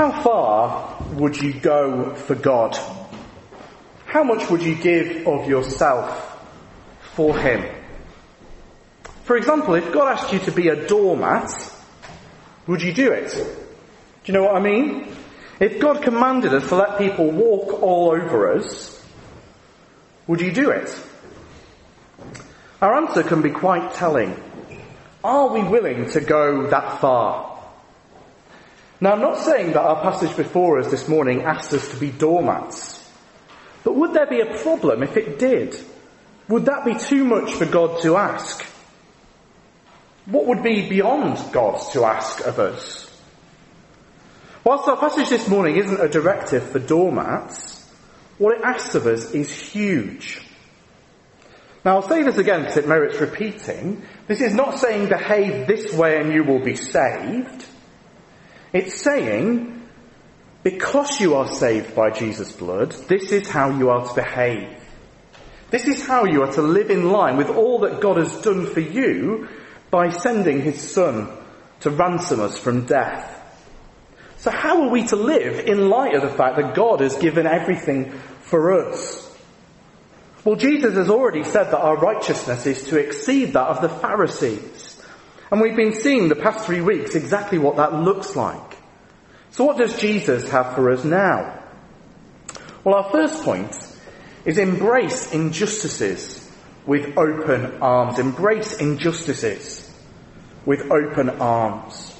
How far would you go for God? How much would you give of yourself for Him? For example, if God asked you to be a doormat, would you do it? Do you know what I mean? If God commanded us to let people walk all over us, would you do it? Our answer can be quite telling. Are we willing to go that far? Now, I'm not saying that our passage before us this morning asks us to be doormats. But would there be a problem if it did? Would that be too much for God to ask? What would be beyond God to ask of us? Whilst our passage this morning isn't a directive for doormats, what it asks of us is huge. Now I'll say this again because it merits repeating. This is not saying behave this way and you will be saved. It's saying, because you are saved by Jesus' blood, this is how you are to behave. This is how you are to live in line with all that God has done for you by sending His Son to ransom us from death. So how are we to live in light of the fact that God has given everything for us? Well, Jesus has already said that our righteousness is to exceed that of the Pharisees. And we've been seeing the past three weeks exactly what that looks like. So what does Jesus have for us now? Well, our first point is embrace injustices with open arms. Embrace injustices with open arms.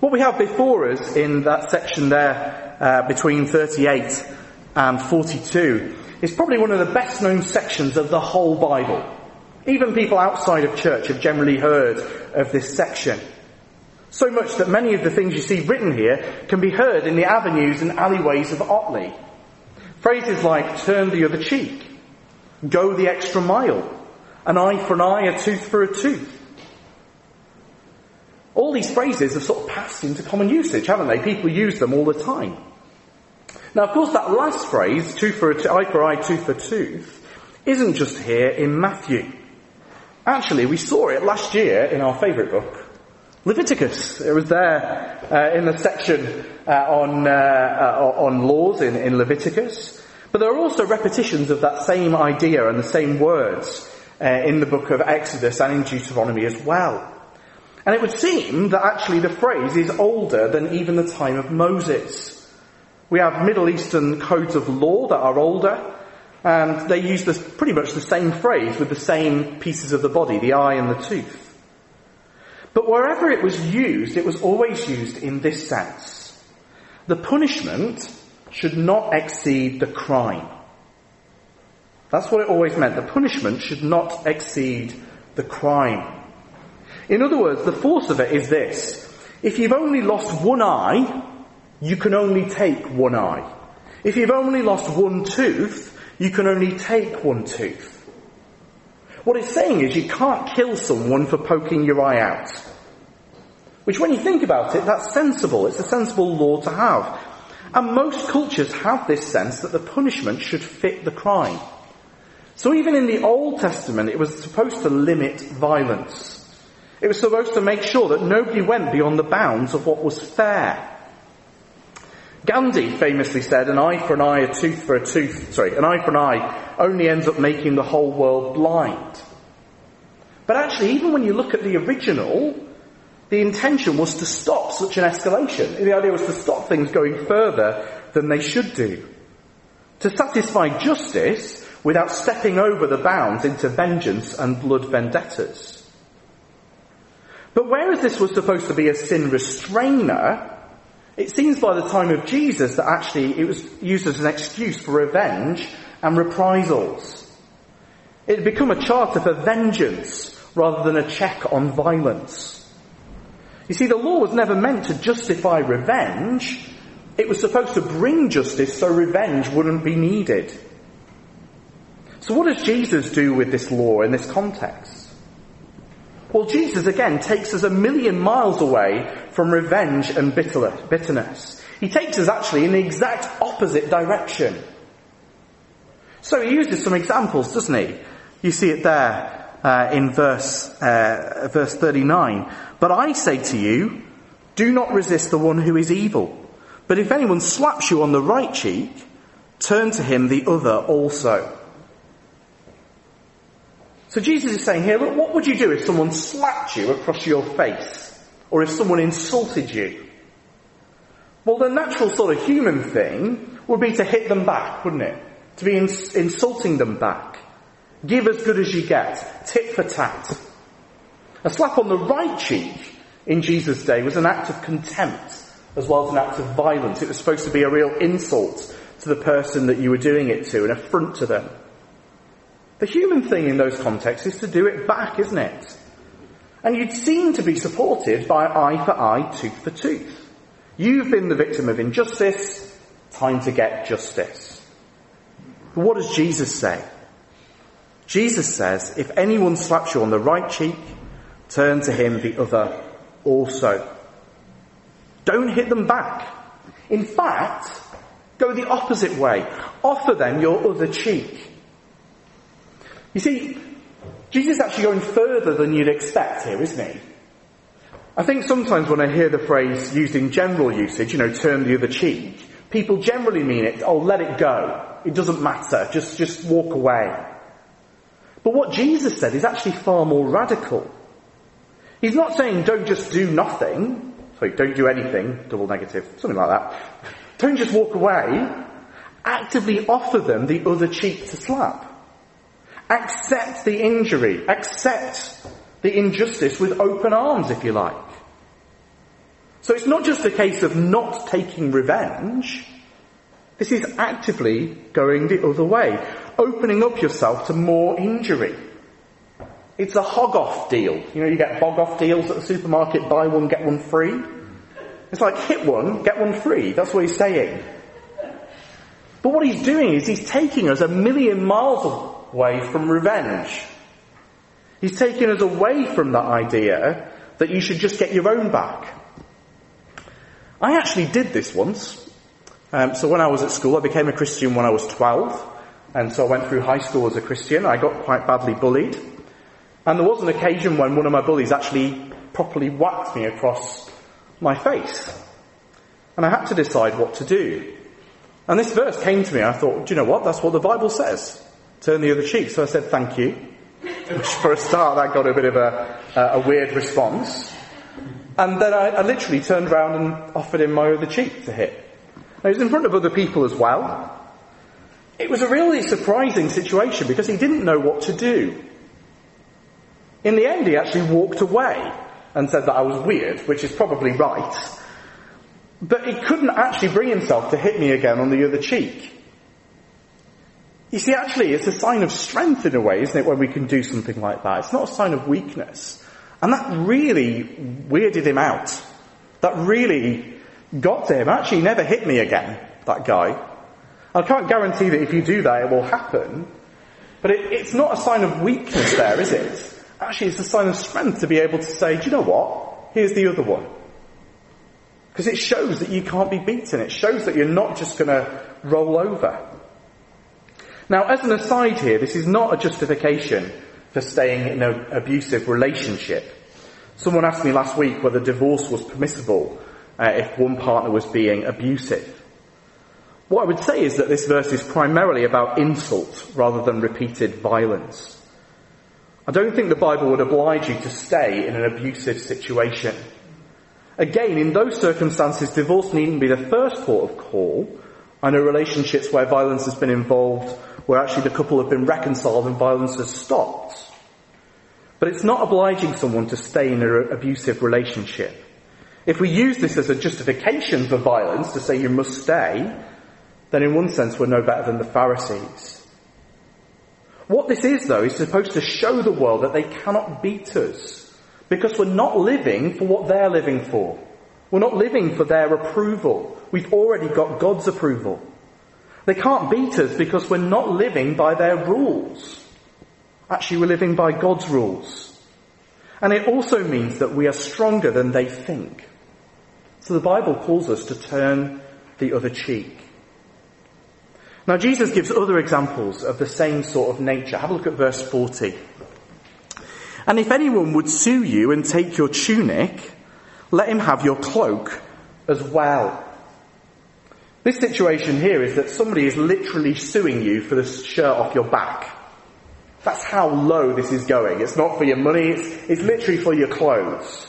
What we have before us in that section there uh, between 38 and 42 is probably one of the best known sections of the whole Bible. Even people outside of church have generally heard of this section. So much that many of the things you see written here can be heard in the avenues and alleyways of Otley. Phrases like turn the other cheek, go the extra mile, an eye for an eye, a tooth for a tooth. All these phrases have sort of passed into common usage, haven't they? People use them all the time. Now, of course, that last phrase, tooth for a eye for eye, tooth for tooth, isn't just here in Matthew. Actually, we saw it last year in our favourite book, Leviticus. It was there uh, in the section uh, on, uh, uh, on laws in, in Leviticus. But there are also repetitions of that same idea and the same words uh, in the book of Exodus and in Deuteronomy as well. And it would seem that actually the phrase is older than even the time of Moses. We have Middle Eastern codes of law that are older, and they use this, pretty much the same phrase with the same pieces of the body, the eye and the tooth. But wherever it was used, it was always used in this sense. The punishment should not exceed the crime. That's what it always meant. The punishment should not exceed the crime. In other words, the force of it is this. If you've only lost one eye, you can only take one eye. If you've only lost one tooth, you can only take one tooth. What it's saying is you can't kill someone for poking your eye out. Which when you think about it, that's sensible. It's a sensible law to have. And most cultures have this sense that the punishment should fit the crime. So even in the Old Testament, it was supposed to limit violence. It was supposed to make sure that nobody went beyond the bounds of what was fair. Gandhi famously said, an eye for an eye, a tooth for a tooth, sorry, an eye for an eye only ends up making the whole world blind. But actually, even when you look at the original, the intention was to stop such an escalation. The idea was to stop things going further than they should do. To satisfy justice without stepping over the bounds into vengeance and blood vendettas. But whereas this was supposed to be a sin restrainer, it seems by the time of Jesus that actually it was used as an excuse for revenge and reprisals. It had become a charter for vengeance rather than a check on violence. You see, the law was never meant to justify revenge. It was supposed to bring justice so revenge wouldn't be needed. So what does Jesus do with this law in this context? Well, Jesus again takes us a million miles away from revenge and bitterness. He takes us actually in the exact opposite direction. So he uses some examples, doesn't he? You see it there uh, in verse uh, verse 39. But I say to you, do not resist the one who is evil. But if anyone slaps you on the right cheek, turn to him the other also. So Jesus is saying here, look, what would you do if someone slapped you across your face? Or if someone insulted you? Well, the natural sort of human thing would be to hit them back, wouldn't it? To be ins- insulting them back. Give as good as you get. Tit for tat. A slap on the right cheek in Jesus' day was an act of contempt as well as an act of violence. It was supposed to be a real insult to the person that you were doing it to, an affront to them. The human thing in those contexts is to do it back, isn't it? And you'd seem to be supported by eye for eye, tooth for tooth. You've been the victim of injustice, time to get justice. But what does Jesus say? Jesus says, if anyone slaps you on the right cheek, turn to him the other also. Don't hit them back. In fact, go the opposite way. Offer them your other cheek. You see, Jesus is actually going further than you'd expect here, isn't he? I think sometimes when I hear the phrase used in general usage, you know, turn the other cheek, people generally mean it, oh, let it go. It doesn't matter. Just, just walk away. But what Jesus said is actually far more radical. He's not saying don't just do nothing. Sorry, don't do anything. Double negative. Something like that. Don't just walk away. Actively offer them the other cheek to slap. Accept the injury. Accept the injustice with open arms, if you like. So it's not just a case of not taking revenge. This is actively going the other way. Opening up yourself to more injury. It's a hog off deal. You know, you get hog off deals at the supermarket, buy one, get one free. It's like hit one, get one free. That's what he's saying. But what he's doing is he's taking us a million miles away from revenge. He's taking us away from that idea that you should just get your own back. I actually did this once. Um, so when I was at school, I became a Christian when I was 12. And so I went through high school as a Christian. I got quite badly bullied. And there was an occasion when one of my bullies actually properly whacked me across my face. And I had to decide what to do. And this verse came to me. I thought, do you know what? That's what the Bible says turn the other cheek. So I said, thank you. Which for a start, that got a bit of a, a weird response. And then I, I, literally turned around and offered him my other cheek to hit. Now, he was in front of other people as well. It was a really surprising situation because he didn't know what to do. In the end, he actually walked away and said that I was weird, which is probably right. But he couldn't actually bring himself to hit me again on the other cheek. You see, actually, it's a sign of strength in a way, isn't it, when we can do something like that? It's not a sign of weakness. And that really weirded him out. That really got to him. Actually, he never hit me again, that guy. I can't guarantee that if you do that, it will happen. But it, it's not a sign of weakness there, is it? Actually, it's a sign of strength to be able to say, do you know what? Here's the other one. Because it shows that you can't be beaten. It shows that you're not just going to roll over. Now, as an aside here, this is not a justification for staying in an abusive relationship. Someone asked me last week whether divorce was permissible uh, if one partner was being abusive. What I would say is that this verse is primarily about insult rather than repeated violence. I don't think the Bible would oblige you to stay in an abusive situation. Again, in those circumstances, divorce needn't be the first port of call. I know relationships where violence has been involved where actually the couple have been reconciled and violence has stopped. But it's not obliging someone to stay in an abusive relationship. If we use this as a justification for violence to say you must stay, then in one sense we're no better than the Pharisees. What this is though is supposed to show the world that they cannot beat us because we're not living for what they're living for. We're not living for their approval. We've already got God's approval. They can't beat us because we're not living by their rules. Actually, we're living by God's rules. And it also means that we are stronger than they think. So the Bible calls us to turn the other cheek. Now Jesus gives other examples of the same sort of nature. Have a look at verse 40. And if anyone would sue you and take your tunic, let him have your cloak as well. This situation here is that somebody is literally suing you for the shirt off your back. That's how low this is going. It's not for your money, it's, it's literally for your clothes.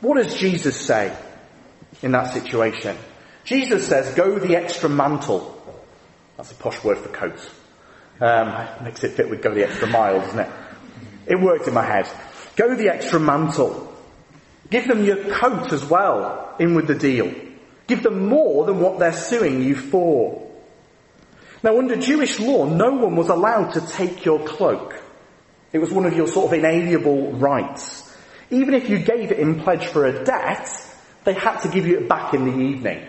What does Jesus say in that situation? Jesus says, go the extra mantle. That's a posh word for coat. Um, makes it fit with go the extra mile, doesn't it? It worked in my head. Go the extra mantle. Give them your coat as well, in with the deal. Give them more than what they're suing you for. Now under Jewish law, no one was allowed to take your cloak. It was one of your sort of inalienable rights. Even if you gave it in pledge for a debt, they had to give you it back in the evening.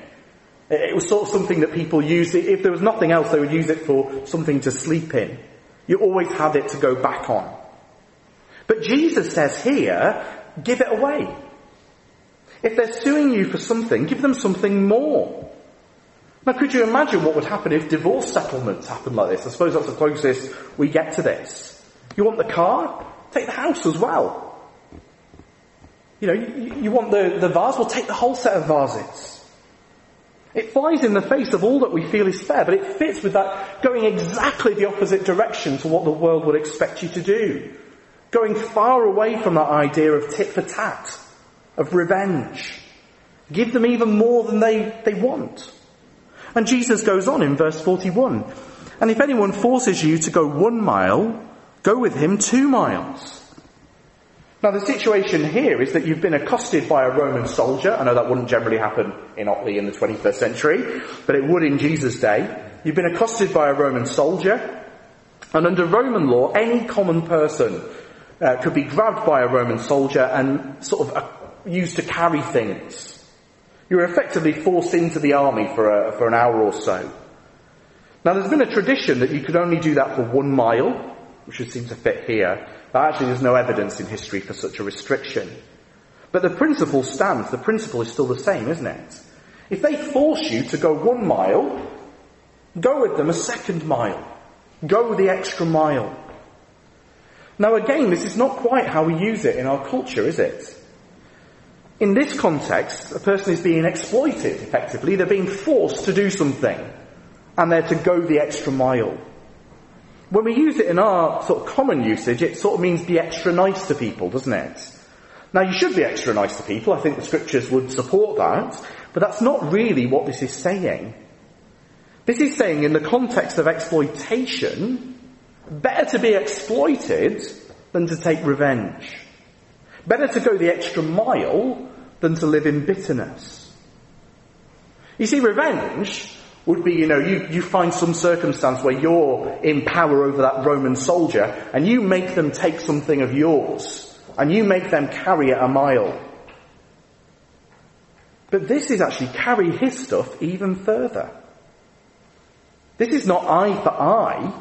It was sort of something that people used. If there was nothing else, they would use it for something to sleep in. You always had it to go back on. But Jesus says here, give it away. If they're suing you for something, give them something more. Now could you imagine what would happen if divorce settlements happened like this? I suppose that's the closest we get to this. You want the car? Take the house as well. You know, you, you want the, the vase? Well take the whole set of vases. It flies in the face of all that we feel is fair, but it fits with that going exactly the opposite direction to what the world would expect you to do. Going far away from that idea of tit for tat of revenge. Give them even more than they, they want. And Jesus goes on in verse 41. And if anyone forces you to go one mile, go with him two miles. Now the situation here is that you've been accosted by a Roman soldier. I know that wouldn't generally happen in Otley in the 21st century, but it would in Jesus' day. You've been accosted by a Roman soldier. And under Roman law, any common person uh, could be grabbed by a Roman soldier and sort of used to carry things. You were effectively forced into the army for, a, for an hour or so. Now there's been a tradition that you could only do that for one mile, which would seem to fit here, but actually there's no evidence in history for such a restriction. But the principle stands, the principle is still the same, isn't it? If they force you to go one mile, go with them a second mile. Go the extra mile. Now again, this is not quite how we use it in our culture, is it? In this context, a person is being exploited, effectively. They're being forced to do something. And they're to go the extra mile. When we use it in our sort of common usage, it sort of means be extra nice to people, doesn't it? Now you should be extra nice to people. I think the scriptures would support that. But that's not really what this is saying. This is saying in the context of exploitation, better to be exploited than to take revenge. Better to go the extra mile than to live in bitterness. You see, revenge would be, you know, you, you find some circumstance where you're in power over that Roman soldier and you make them take something of yours and you make them carry it a mile. But this is actually carry his stuff even further. This is not eye for eye.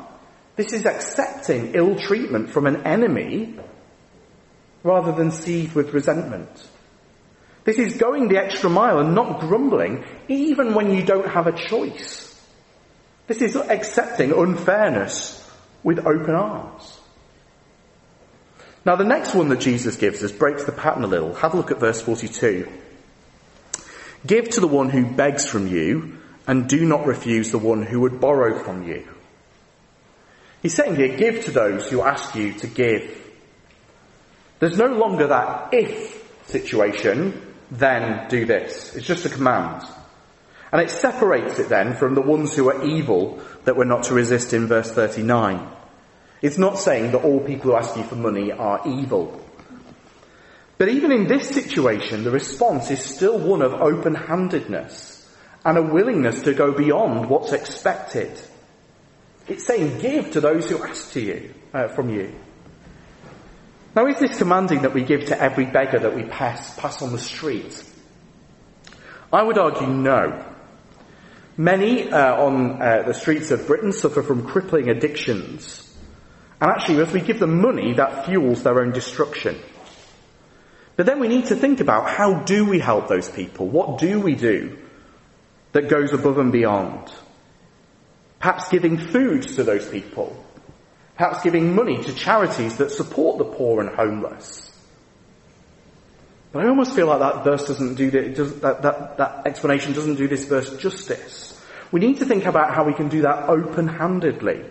This is accepting ill treatment from an enemy rather than seethe with resentment. This is going the extra mile and not grumbling even when you don't have a choice. This is accepting unfairness with open arms. Now the next one that Jesus gives us breaks the pattern a little. Have a look at verse 42. Give to the one who begs from you and do not refuse the one who would borrow from you. He's saying here, give to those who ask you to give. There's no longer that if situation, then do this. It's just a command. And it separates it then from the ones who are evil that we're not to resist in verse 39. It's not saying that all people who ask you for money are evil. But even in this situation, the response is still one of open-handedness and a willingness to go beyond what's expected. It's saying give to those who ask to you, uh, from you. Now, is this commanding that we give to every beggar that we pass, pass on the street? I would argue no. Many uh, on uh, the streets of Britain suffer from crippling addictions. And actually, as we give them money, that fuels their own destruction. But then we need to think about how do we help those people? What do we do that goes above and beyond? Perhaps giving food to those people Perhaps giving money to charities that support the poor and homeless. But I almost feel like that verse doesn't do does, that, that, that explanation doesn't do this verse justice. We need to think about how we can do that open-handedly.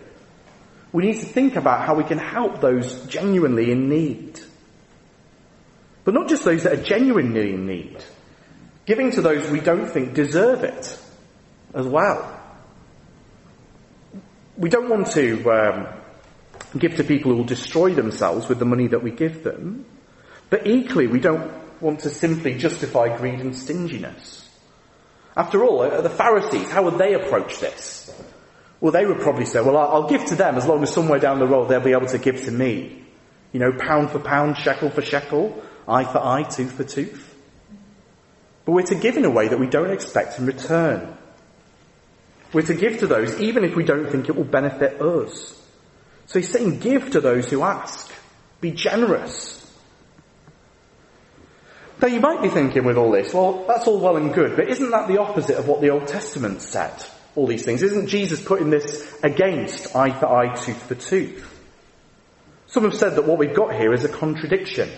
We need to think about how we can help those genuinely in need. But not just those that are genuinely in need. Giving to those we don't think deserve it as well. We don't want to um, give to people who will destroy themselves with the money that we give them. But equally, we don't want to simply justify greed and stinginess. After all, the Pharisees, how would they approach this? Well, they would probably say, well, I'll give to them as long as somewhere down the road they'll be able to give to me. You know, pound for pound, shekel for shekel, eye for eye, tooth for tooth. But we're to give in a way that we don't expect in return. We're to give to those even if we don't think it will benefit us. So he's saying give to those who ask. Be generous. Now you might be thinking with all this, well, that's all well and good, but isn't that the opposite of what the Old Testament said? All these things. Isn't Jesus putting this against eye for eye, tooth for tooth? Some have said that what we've got here is a contradiction.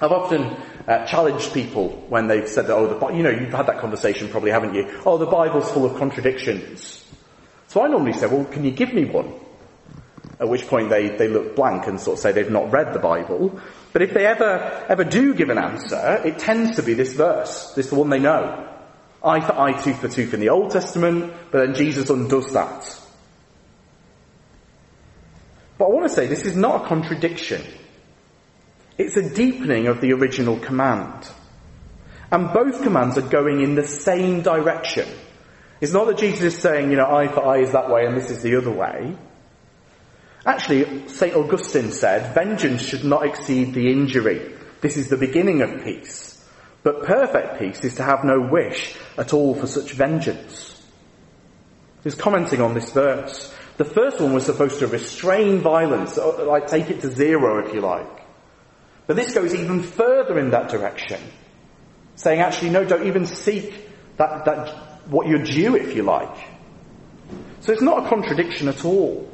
I've often uh, challenged people when they've said that, oh, the, you know, you've had that conversation probably, haven't you? Oh, the Bible's full of contradictions. So I normally say, well, can you give me one? At which point they, they look blank and sort of say they've not read the Bible. But if they ever, ever do give an answer, it tends to be this verse, this is the one they know. Eye for eye, tooth for tooth in the Old Testament, but then Jesus undoes that. But I want to say this is not a contradiction. It's a deepening of the original command. And both commands are going in the same direction. It's not that Jesus is saying, you know, eye for eye is that way and this is the other way. Actually, St. Augustine said, vengeance should not exceed the injury. This is the beginning of peace. But perfect peace is to have no wish at all for such vengeance. He's commenting on this verse. The first one was supposed to restrain violence, uh, like take it to zero if you like. But this goes even further in that direction. Saying actually, no, don't even seek that, that, what you're due if you like. So it's not a contradiction at all.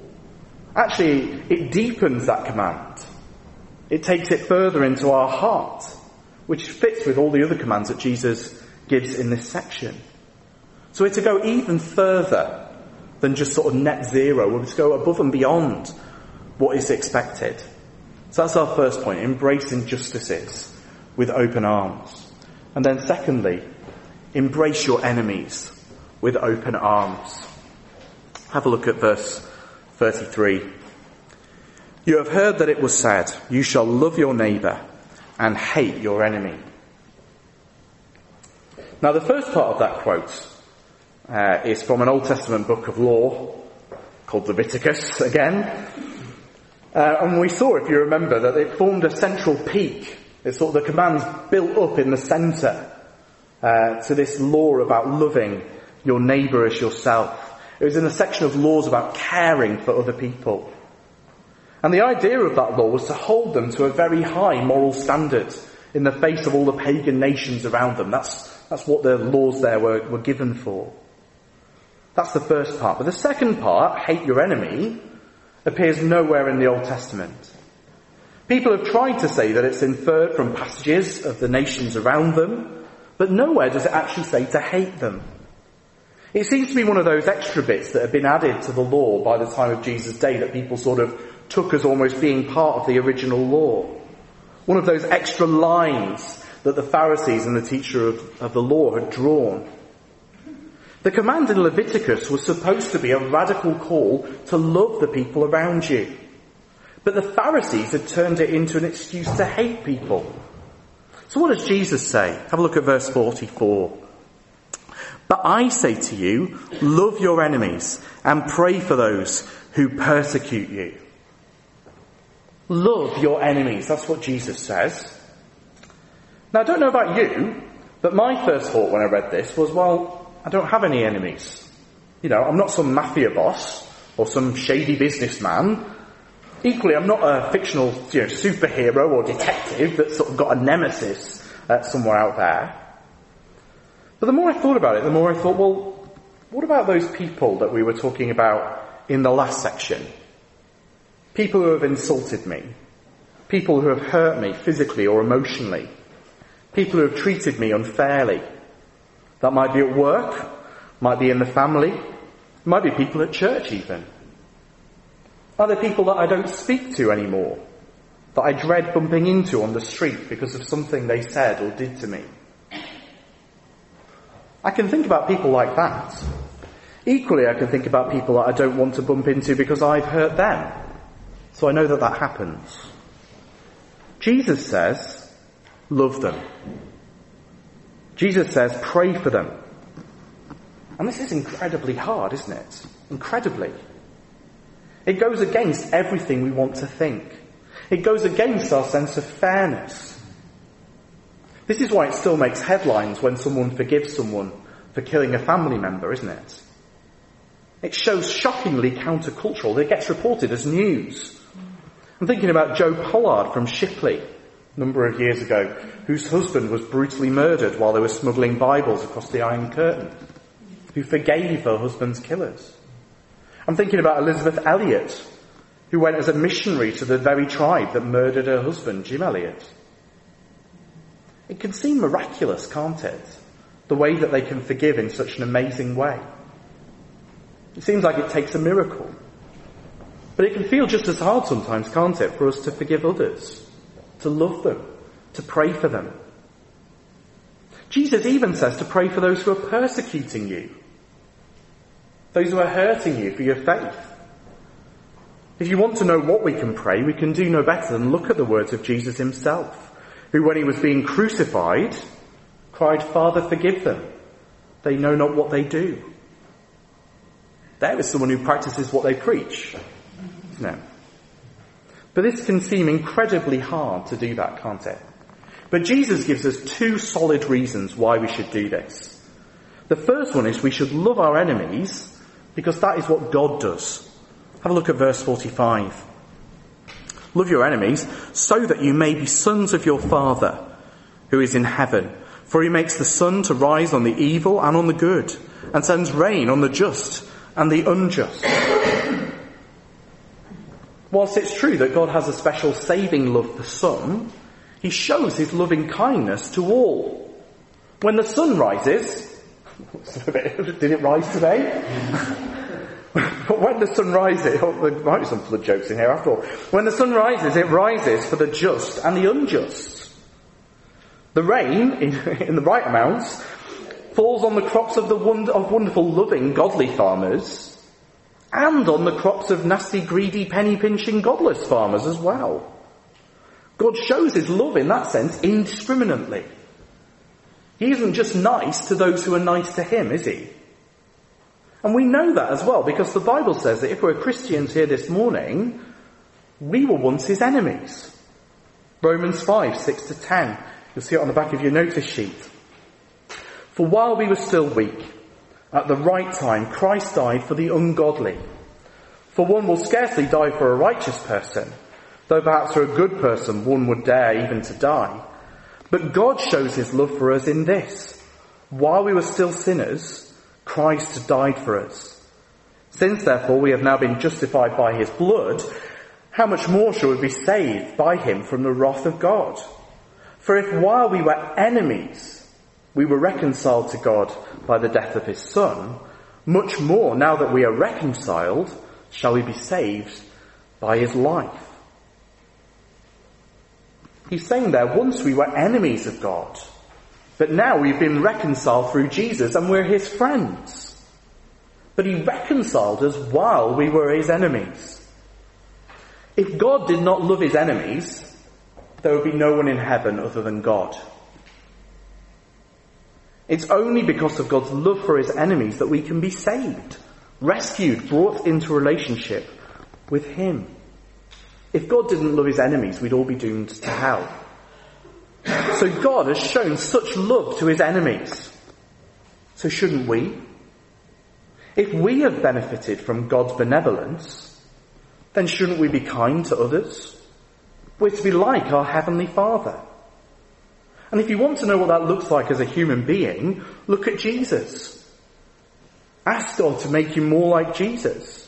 Actually, it deepens that command. It takes it further into our heart, which fits with all the other commands that Jesus gives in this section. So we're to go even further than just sort of net zero. We're to go above and beyond what is expected. So that's our first point, embrace injustices with open arms. And then secondly, embrace your enemies with open arms. Have a look at verse 33. You have heard that it was said, you shall love your neighbour and hate your enemy. Now the first part of that quote uh, is from an Old Testament book of law called Leviticus again. Uh, and we saw, if you remember, that it formed a central peak. It's sort of the commands built up in the centre uh, to this law about loving your neighbour as yourself. It was in a section of laws about caring for other people. And the idea of that law was to hold them to a very high moral standard in the face of all the pagan nations around them. That's, that's what the laws there were, were given for. That's the first part. But the second part, hate your enemy, appears nowhere in the Old Testament. People have tried to say that it's inferred from passages of the nations around them, but nowhere does it actually say to hate them. It seems to be one of those extra bits that have been added to the law by the time of Jesus' day that people sort of took as almost being part of the original law. One of those extra lines that the Pharisees and the teacher of, of the law had drawn. The command in Leviticus was supposed to be a radical call to love the people around you. But the Pharisees had turned it into an excuse to hate people. So what does Jesus say? Have a look at verse 44. But I say to you, love your enemies and pray for those who persecute you. Love your enemies. That's what Jesus says. Now I don't know about you, but my first thought when I read this was, well, I don't have any enemies. You know, I'm not some mafia boss or some shady businessman. Equally, I'm not a fictional you know, superhero or detective that's sort of got a nemesis uh, somewhere out there. But the more I thought about it, the more I thought, well, what about those people that we were talking about in the last section? People who have insulted me. People who have hurt me physically or emotionally. People who have treated me unfairly. That might be at work, might be in the family, might be people at church even. Are there people that I don't speak to anymore? That I dread bumping into on the street because of something they said or did to me? I can think about people like that. Equally, I can think about people that I don't want to bump into because I've hurt them. So I know that that happens. Jesus says, love them. Jesus says, pray for them. And this is incredibly hard, isn't it? Incredibly. It goes against everything we want to think. It goes against our sense of fairness. This is why it still makes headlines when someone forgives someone for killing a family member, isn't it? It shows shockingly countercultural. That it gets reported as news. I'm thinking about Joe Pollard from Shipley a number of years ago, whose husband was brutally murdered while they were smuggling Bibles across the Iron Curtain, who forgave her husband's killers. I'm thinking about Elisabeth Elliot, who went as a missionary to the very tribe that murdered her husband, Jim Elliot. It can seem miraculous, can't it? The way that they can forgive in such an amazing way. It seems like it takes a miracle. But it can feel just as hard sometimes, can't it, for us to forgive others, to love them, to pray for them. Jesus even says to pray for those who are persecuting you, those who are hurting you for your faith. If you want to know what we can pray, we can do no better than look at the words of Jesus himself, who when he was being crucified, cried, Father, forgive them. They know not what they do. There is someone who practices what they preach. No. But this can seem incredibly hard to do that, can't it? But Jesus gives us two solid reasons why we should do this. The first one is we should love our enemies because that is what God does. Have a look at verse 45. Love your enemies so that you may be sons of your Father who is in heaven. For he makes the sun to rise on the evil and on the good and sends rain on the just and the unjust. Whilst it's true that God has a special saving love for some, he shows his loving kindness to all. When the sun rises, did it rise today? but when the sun rises, oh, there might be some flood jokes in here after all. When the sun rises, it rises for the just and the unjust. The rain, in, in the right amounts, falls on the crops of the wonder, of wonderful, loving, godly farmers, and on the crops of nasty, greedy, penny pinching, godless farmers as well. God shows his love in that sense indiscriminately. He isn't just nice to those who are nice to him, is he? And we know that as well because the Bible says that if we're Christians here this morning, we were once his enemies. Romans 5, 6 to 10. You'll see it on the back of your notice sheet. For while we were still weak, at the right time, Christ died for the ungodly. For one will scarcely die for a righteous person, though perhaps for a good person one would dare even to die. But God shows his love for us in this. While we were still sinners, Christ died for us. Since therefore we have now been justified by his blood, how much more shall we be saved by him from the wrath of God? For if while we were enemies, we were reconciled to God by the death of his son, much more now that we are reconciled, shall we be saved by his life. He's saying there, once we were enemies of God, but now we've been reconciled through Jesus and we're his friends. But he reconciled us while we were his enemies. If God did not love his enemies, there would be no one in heaven other than God. It's only because of God's love for his enemies that we can be saved, rescued, brought into relationship with him. If God didn't love his enemies, we'd all be doomed to hell. So God has shown such love to his enemies. So shouldn't we? If we have benefited from God's benevolence, then shouldn't we be kind to others? We're to be like our Heavenly Father. And if you want to know what that looks like as a human being, look at Jesus. Ask God to make you more like Jesus.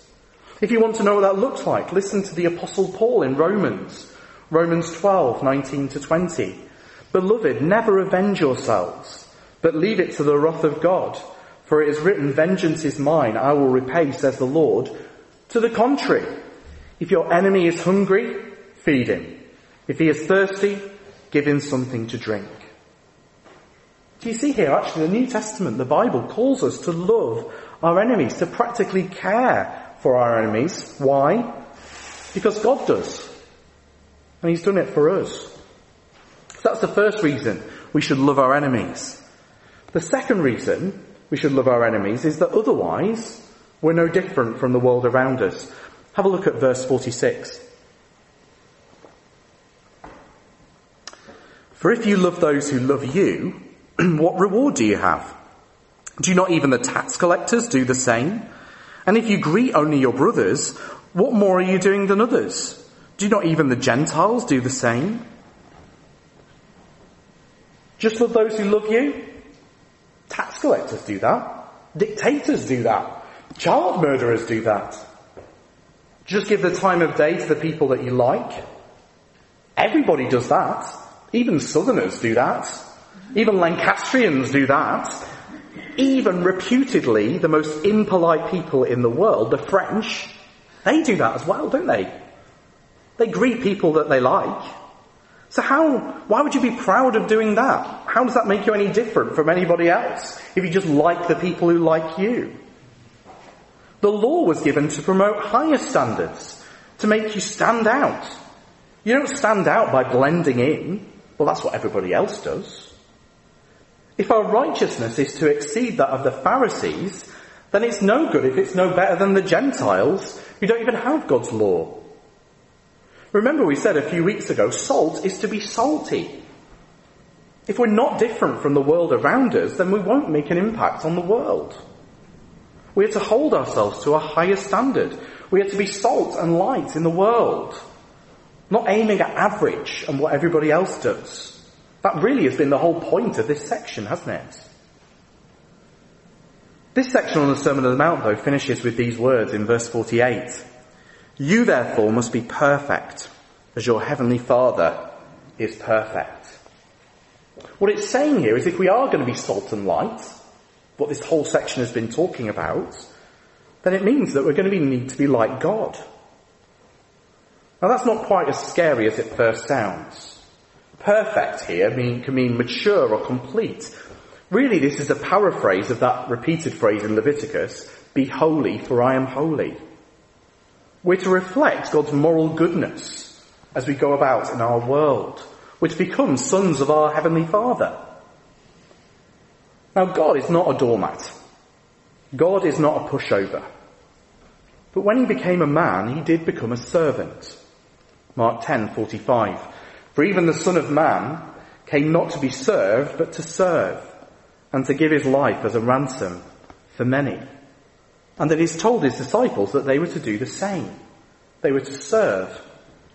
If you want to know what that looks like, listen to the apostle Paul in Romans. Romans 12, 19 to 20. Beloved, never avenge yourselves, but leave it to the wrath of God. For it is written, Vengeance is mine, I will repay, says the Lord. To the contrary, if your enemy is hungry, feed him. If he is thirsty, give him something to drink. Do you see here, actually, the New Testament, the Bible, calls us to love our enemies, to practically care for our enemies. Why? Because God does. And He's done it for us. So that's the first reason we should love our enemies. The second reason we should love our enemies is that otherwise we're no different from the world around us. Have a look at verse 46. For if you love those who love you, what reward do you have? Do not even the tax collectors do the same? And if you greet only your brothers, what more are you doing than others? Do not even the Gentiles do the same? Just love those who love you? Tax collectors do that. Dictators do that. Child murderers do that. Just give the time of day to the people that you like. Everybody does that. Even Southerners do that. Even Lancastrians do that. Even reputedly the most impolite people in the world, the French, they do that as well, don't they? They greet people that they like. So how, why would you be proud of doing that? How does that make you any different from anybody else if you just like the people who like you? The law was given to promote higher standards, to make you stand out. You don't stand out by blending in. Well, that's what everybody else does. If our righteousness is to exceed that of the Pharisees, then it's no good if it's no better than the Gentiles who don't even have God's law. Remember we said a few weeks ago, salt is to be salty. If we're not different from the world around us, then we won't make an impact on the world. We are to hold ourselves to a higher standard. We are to be salt and light in the world. Not aiming at average and what everybody else does. That really has been the whole point of this section, hasn't it? This section on the Sermon on the Mount, though, finishes with these words in verse 48. You therefore must be perfect as your heavenly Father is perfect. What it's saying here is if we are going to be salt and light, what this whole section has been talking about, then it means that we're going to need to be like God. Now that's not quite as scary as it first sounds. Perfect here mean, can mean mature or complete. Really this is a paraphrase of that repeated phrase in Leviticus, be holy for I am holy. We're to reflect God's moral goodness as we go about in our world. We're to become sons of our Heavenly Father. Now God is not a doormat. God is not a pushover. But when he became a man, he did become a servant. Mark 10:45. For even the Son of Man came not to be served, but to serve, and to give his life as a ransom for many and that he's told his disciples that they were to do the same. They were to serve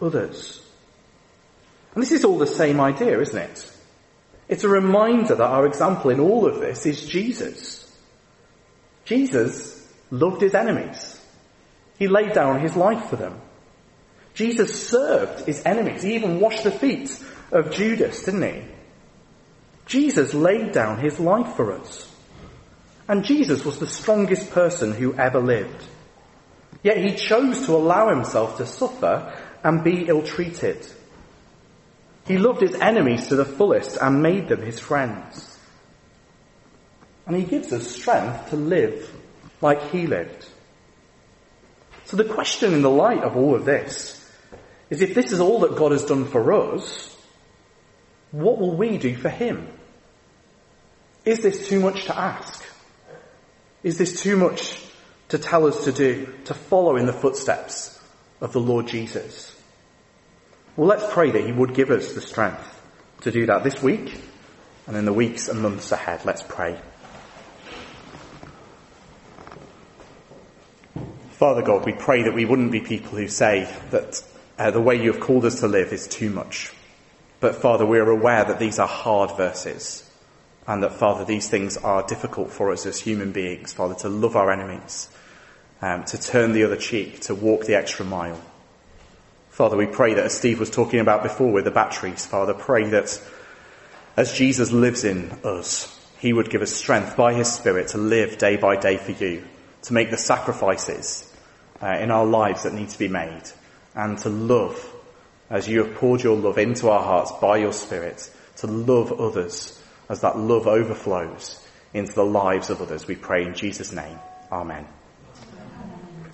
others. And this is all the same idea, isn't it? It's a reminder that our example in all of this is Jesus. Jesus loved his enemies. He laid down his life for them. Jesus served his enemies. He even washed the feet of Judas, didn't he? Jesus laid down his life for us. And Jesus was the strongest person who ever lived. Yet he chose to allow himself to suffer and be ill-treated. He loved his enemies to the fullest and made them his friends. And he gives us strength to live like he lived. So the question in the light of all of this is if this is all that God has done for us, what will we do for him? Is this too much to ask? Is this too much to tell us to do, to follow in the footsteps of the Lord Jesus? Well, let's pray that He would give us the strength to do that this week and in the weeks and months ahead. Let's pray. Father God, we pray that we wouldn't be people who say that uh, the way you have called us to live is too much. But Father, we are aware that these are hard verses. And that, Father, these things are difficult for us as human beings, Father, to love our enemies, um, to turn the other cheek, to walk the extra mile. Father, we pray that as Steve was talking about before with the batteries, Father, pray that as Jesus lives in us, he would give us strength by his Spirit to live day by day for you, to make the sacrifices uh, in our lives that need to be made, and to love as you have poured your love into our hearts by your Spirit, to love others as that love overflows into the lives of others. We pray in Jesus' name. Amen.